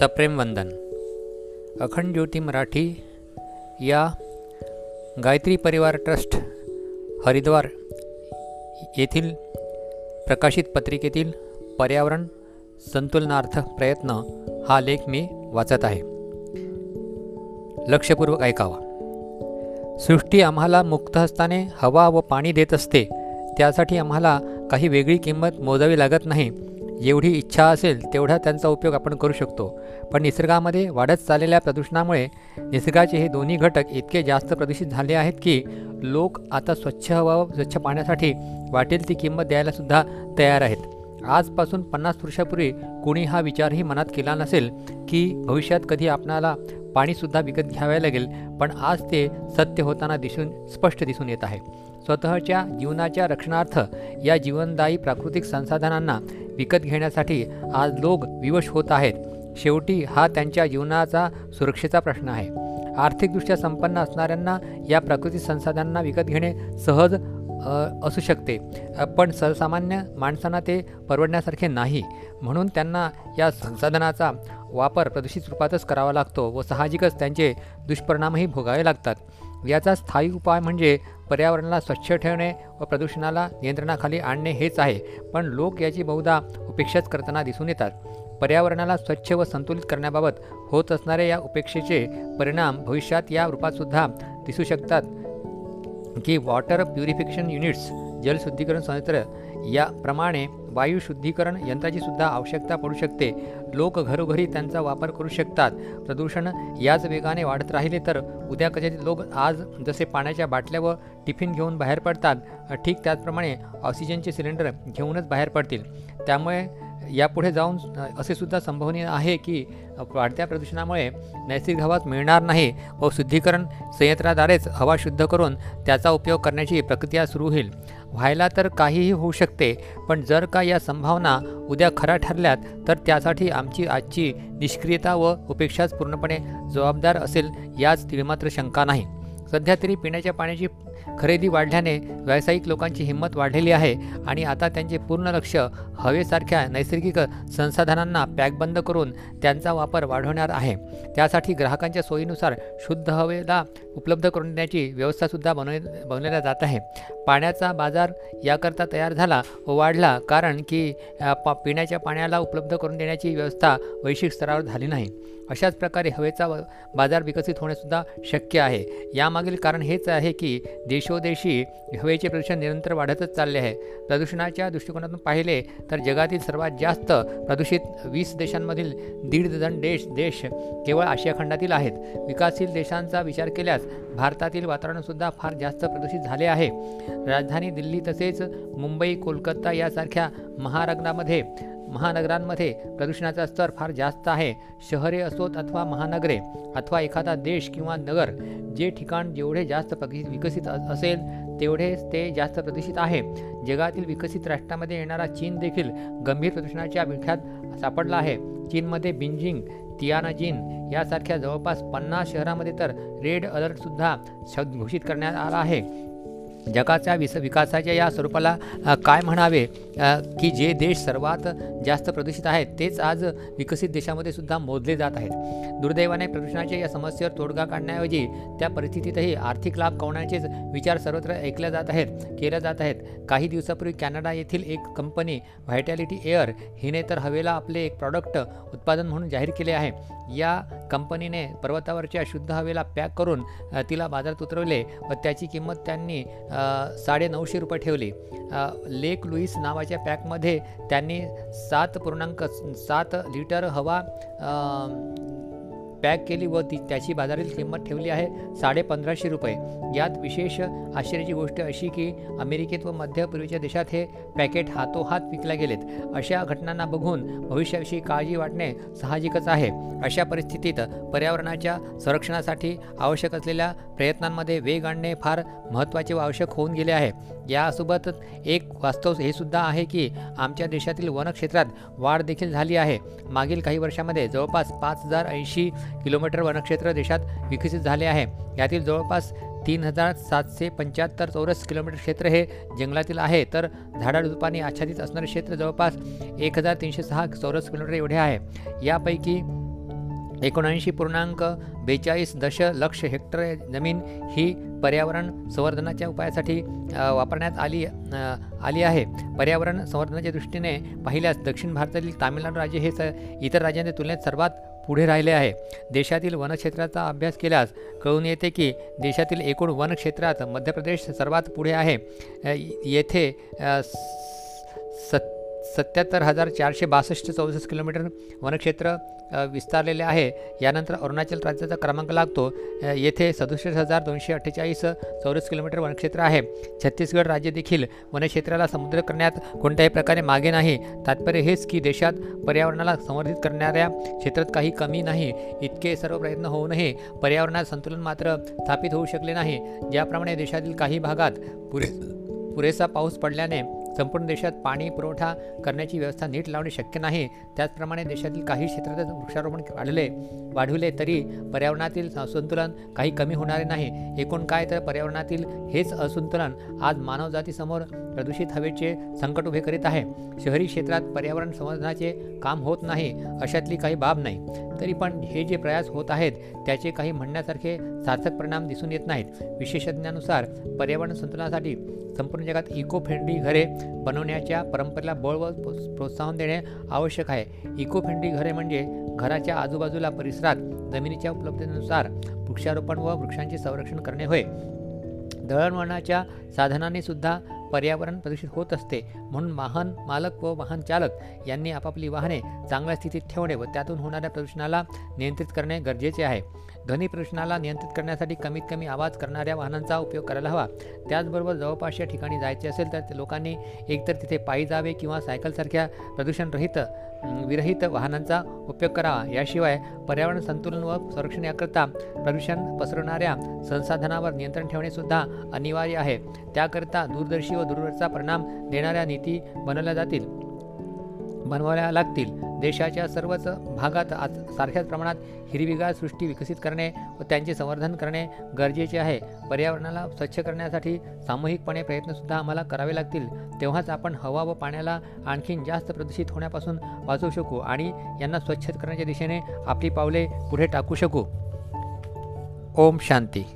सप्रेम वंदन। अखंड ज्योती मराठी या गायत्री परिवार ट्रस्ट हरिद्वार येथील प्रकाशित पत्रिकेतील पर्यावरण संतुलनार्थ प्रयत्न हा लेख मी वाचत आहे. लक्षपूर्वक ऐकावा. सृष्टी आम्हाला मुक्त हस्ताने हवा व पाणी देत असते त्यासाठी आम्हाला काही वेगळी किंमत मोजावी लागत नाही जेवढी इच्छा असेल तेवढा त्यांचा उपयोग आपण करू शकतो. पण निसर्गामध्ये वाढत चाललेल्या प्रदूषणामुळे निसर्गाचे हे दोन्ही घटक इतके जास्त प्रदूषित झाले आहेत की लोक आता स्वच्छ हवा व स्वच्छ पाण्यासाठी वाटेल ती किंमत द्यायलासुद्धा तयार आहेत. आजपासून पन्नास वर्षापूर्वी कोणी हा विचारही मनात केला नसेल की भविष्यात कधी आपणाला पाणीसुद्धा विकत घ्यावे लागेल पण आज ते सत्य होताना दिसून स्पष्ट दिसून येत आहे. स्वतःच्या जीवनाच्या रक्षणार्थ या जीवनदायी प्राकृतिक संसाधनांना विकत घेण्यासाठी आज लोक विवश होत आहेत. शेवटी हा त्यांच्या जीवनाचा सुरक्षेचा प्रश्न आहे. आर्थिकदृष्ट्या संपन्न असणाऱ्यांना या प्राकृतिक संसाधनांना विकत घेणे सहज असू शकते. पण सर्वसामान्य माणसांना ते परवडण्यासारखे नाही. म्हणून त्यांना या संसाधनाचा वापर प्रदूषित रूपातच करावा लागतो व साहजिकच त्यांचे दुष्परिणामही भोगावे लागतात. याचा स्थायी उपाय म्हणजे पर्यावरणाला स्वच्छ ठेवणे व प्रदूषणाला नियंत्रणाखाली आणणे हेच आहे. पण लोक याची बहुधा उपेक्षाच करताना दिसून येतात. पर्यावरणाला स्वच्छ व संतुलित करण्याबाबत होत असणाऱ्या या उपेक्षेचे परिणाम भविष्यात या रूपातसुद्धा दिसू शकतात. की वॉटर प्युरिफिकेशन युनिट्स जलशुद्धीकरण संयंत्र याप्रमाणे वायू शुद्धीकरण यंत्राची सुद्धा आवश्यकता पडू शकते. लोक घरोघरी त्यांचा वापर करू शकतात. प्रदूषण याच वेगाने वाढत राहिले तर उद्या कदाचित लोक आज जसे पाण्याच्या बाटल्या व टिफिन घेऊन बाहेर पडतात ठीक त्याचप्रमाणे ऑक्सिजनचे सिलेंडर घेऊनच बाहेर पडतील. त्यामुळे यापुढे जाऊन असे सुद्धा संभवनीय आहे की वाढत्या प्रदूषणामुळे नैसर्गिक हवाच मिळणार नाही व शुद्धीकरण संयंत्राद्वारेच हवा शुद्ध करून त्याचा उपयोग करण्याची प्रक्रिया सुरू होईल. व्हायला तर काहीही होऊ शकते पण जर का या संभावना उद्या खऱ्या ठरल्यात तर त्यासाठी आमची आजची निष्क्रियता व उपेक्षाच पूर्णपणे जबाबदार असेल याच तिळमात्र शंका नाही. सध्या तरी पिण्याच्या पाण्याची खरेदी वाढल्याने व्यावसायिक लोकांची हिंमत वाढलेली आहे आणि आता त्यांचे पूर्ण लक्ष हवेसारख्या नैसर्गिक संसाधनांना पॅकबंद करून त्यांचा वापर वाढवणार आहे. त्यासाठी ग्राहकांच्या सोयीनुसार शुद्ध हवेला उपलब्ध करून देण्याची व्यवस्थासुद्धा बनव बनवल्या जात आहे. पाण्याचा बाजार याकरता तयार झाला व वाढला कारण की पा पिण्याच्या पाण्याला उपलब्ध करून देण्याची व्यवस्था वैश्विक स्तरावर झाली नाही. अशाच प्रकारे हवेचा बाजार विकसित होणेसुद्धा शक्य आहे. यामागील कारण हेच आहे की देशोदेशी हवेचे प्रदूषण निरंतर वाढतच चालले आहे. प्रदूषणाच्या दृष्टिकोनातून पाहिले तर जगातील सर्वात जास्त प्रदूषित वीस देशांमधील दीड डझन देश देश केवळ आशिया खंडातील आहेत. विकासशील देशांचा विचार केल्यास भारतातील वातावरणसुद्धा फार जास्त प्रदूषित झाले आहे. राजधानी दिल्ली तसेच मुंबई कोलकाता यासारख्या महारग्नामध्ये महानगरांमध्ये प्रदूषणाचा स्तर फार जास्त आहे. शहरे असोत अथवा महानगरे अथवा एखादा देश किंवा नगर जे ठिकाण जेवढे जास्त विकसित असेल तेवढेच ते जास्त प्रदूषित आहे. जगातील विकसित राष्ट्रामध्ये येणारा चीन देखील गंभीर प्रदूषणाच्या विळख्यात सापडला आहे. चीनमध्ये बिंजिंग तियानाजिन यासारख्या जवळपास पन्नास शहरामध्ये तर रेड अलर्टसुद्धा घोषित करण्यात आला आहे. जगाच्या विस विकासाच्या या स्वरूपाला काय म्हणावे? की जे देश सर्वात जास्त प्रदूषित आहेत तेच आज विकसित देशामध्ये सुद्धा मोजले जात आहेत. दुर्दैवाने प्रदूषणाच्या या समस्येवर तोडगा काढण्याऐवजी त्या परिस्थितीतही आर्थिक लाभ कवण्याचेच विचार सर्वत्र ऐकल्या जात आहेत केल्या जात आहेत. काही दिवसापूर्वी कॅनडा येथील एक कंपनी व्हायटॅलिटी एअर हिने तर हवेला आपले एक प्रॉडक्ट उत्पादन म्हणून जाहीर केले आहे. या कंपनीने पर्वतावरच्या शुद्ध हवेला पॅक करून तिला बाजारात उतरवले व त्याची किंमत त्यांनी साडे नऊशे रुपये ठेवली. लेक लुईस नावाच्या पॅकमध्ये त्यांनी सात पूर्णांक सात लिटर हवा पॅक केली व ती त्याची बाजारातील किंमत ठेवली आहे साडे पंधराशे रुपये. यात विशेष आश्चर्याची गोष्ट अशी की अमेरिकेत व मध्य पूर्वीच्या देशात हे पॅकेट हातोहात विकल्या गेलेत. अशा घटनांना बघून भविष्याविषयी काळजी वाटणे साहजिकच आहे. अशा परिस्थितीत पर्यावरणाच्या संरक्षणासाठी आवश्यक असलेल्या प्रयत्नांमध्ये वेग आणणे फार महत्त्वाचे व आवश्यक होऊन गेले आहे. यासोबत एक वास्तव हे सुद्धा आहे की आमच्या देशातील वनक्षेत्रात वाढ देखील झाली आहे. मागील काही वर्षामध्ये जवळपास पाच हजार ऐंशी किलोमीटर वनक्षेत्र देशात विकसित झाले आहे. यातील जवळपास तीन हजार सातशे पंच्याहत्तर चौरस किलोमीटर क्षेत्र हे जंगलातील आहे. तर झाडाझुडपांनी आच्छादित असणारे क्षेत्र जवळपास एक हजार तीनशे सहा चौरस किलोमीटर एवढे आहे. यापैकी एकोणऐंशी पूर्णांक बेचाळीस दशलक्ष हेक्टर जमीन ही पर्यावरण संवर्धनाच्या उपायासाठी वापरण्यात आली आली आहे. पर्यावरण संवर्धनाच्या दृष्टीने पाहिल्यास दक्षिण भारतातील तामिळनाडू राज्य हे स इतर राज्यांच्या तुलनेत सर्वात पुढे राहिले आहे. देशातील वनक्षेत्राचा अभ्यास केल्यास कळून येते की देशातील एकूण वनक्षेत्रात मध्य प्रदेश सर्वात पुढे आहे. येथे सत् सत्याहत्तर हजार चारशे बासष्ट चौसष्ट किलोमीटर वनक्षेत्र विस्तारलेले आहे. यानंतर अरुणाचल राज्याचा क्रमांक लागतो. येथे सदुसष्ट हजार दोनशे अठ्ठेचाळीस चौरस किलोमीटर वनक्षेत्र आहे. छत्तीसगड राज्य देखील वनक्षेत्राला समुद्र करण्यात कोणत्याही प्रकारे मागे नाही. तात्पर्य हेच की देशात पर्यावरणाला संवर्धित करणाऱ्या क्षेत्रात काही कमी नाही. इतके सर्व प्रयत्न होऊनही पर्यावरणात संतुलन मात्र स्थापित होऊ शकले नाही. ज्याप्रमाणे देशातील काही भागात पुरे पुरेसा पाऊस पडल्याने संपूर्ण देशात पाणी पुरवठा करण्याची व्यवस्था नीट लावणे शक्य नाही. त्याचप्रमाणे देशातील काही क्षेत्रात वृक्षारोपण वाढले. वाढविले तरी पर्यावरणातील असंतुलन काही कमी होणारे नाही. एकूण काय तर पर्यावरणातील हेच असंतुलन आज मानवजातीसमोर प्रदूषित हवेचे संकट उभे करीत आहे. शहरी क्षेत्रात पर्यावरण संवर्धनाचे काम होत नाही. अशातली काही बाब नाही. तरी पण हे जे प्रयास होत आहेत त्याचे काही म्हणण्यासारखे सार्थक परिणाम दिसून येत नाहीत. विशेषज्ञानुसार पर्यावरण संतुलनासाठी संपूर्ण जगात इको फ्रेंडली घरे बनवण्याच्या परंपरेला बळ व प्रोत्साहन देणे आवश्यक आहे. इको फ्रेंडली घरे म्हणजे घराच्या आजूबाजूला परिसरात जमिनीच्या उपलब्धतेनुसार वृक्षारोपण व वृक्षांचे संरक्षण करणे होय. दळणवळणाच्या साधनांनी सुद्धा पर्यावरण प्रदूषित होत असते. म्हणून वाहन मालक व वाहन चालक यांनी आपापली वाहने चांगल्या स्थितीत ठेवणे व त्यातून होणाऱ्या प्रदूषणाला नियंत्रित करणे गरजेचे आहे. ध्वनी प्रदूषणाला नियंत्रित करण्यासाठी कमीत कमी आवाज करणाऱ्या वाहनांचा उपयोग करायला हवा. त्याचबरोबर जवळपासच्या ठिकाणी जायचे असेल तर ते लोकांनी एकतर तिथे पायी जावे किंवा सायकलसारख्या प्रदूषणरहित विरहित वाहनांचा उपयोग करावा. याशिवाय पर्यावरण संतुलन व संरक्षण याकरता प्रदूषण पसरवणाऱ्या संसाधनावर नियंत्रण ठेवणेसुद्धा अनिवार्य आहे. त्याकरिता दूरदर्शी व दूरवरचा परिणाम देणाऱ्या नीती बनवल्या जातील. बनवाव्या लागतील. देशाच्या सर्वच भागात आज सारख्याच प्रमाणात हिरवीगार सृष्टी विकसित करणे व त्यांचे संवर्धन करणे गरजेचे आहे. पर्यावरणाला स्वच्छ करण्यासाठी सामूहिकपणे प्रयत्नसुद्धा आम्हाला करावे लागतील. तेव्हाच आपण हवा व पाण्याला आणखीन जास्त प्रदूषित होण्यापासून वाचवू शकू आणि यांना स्वच्छ करण्याच्या दिशेने आपली पावले पुढे टाकू शकू. ओम शांती.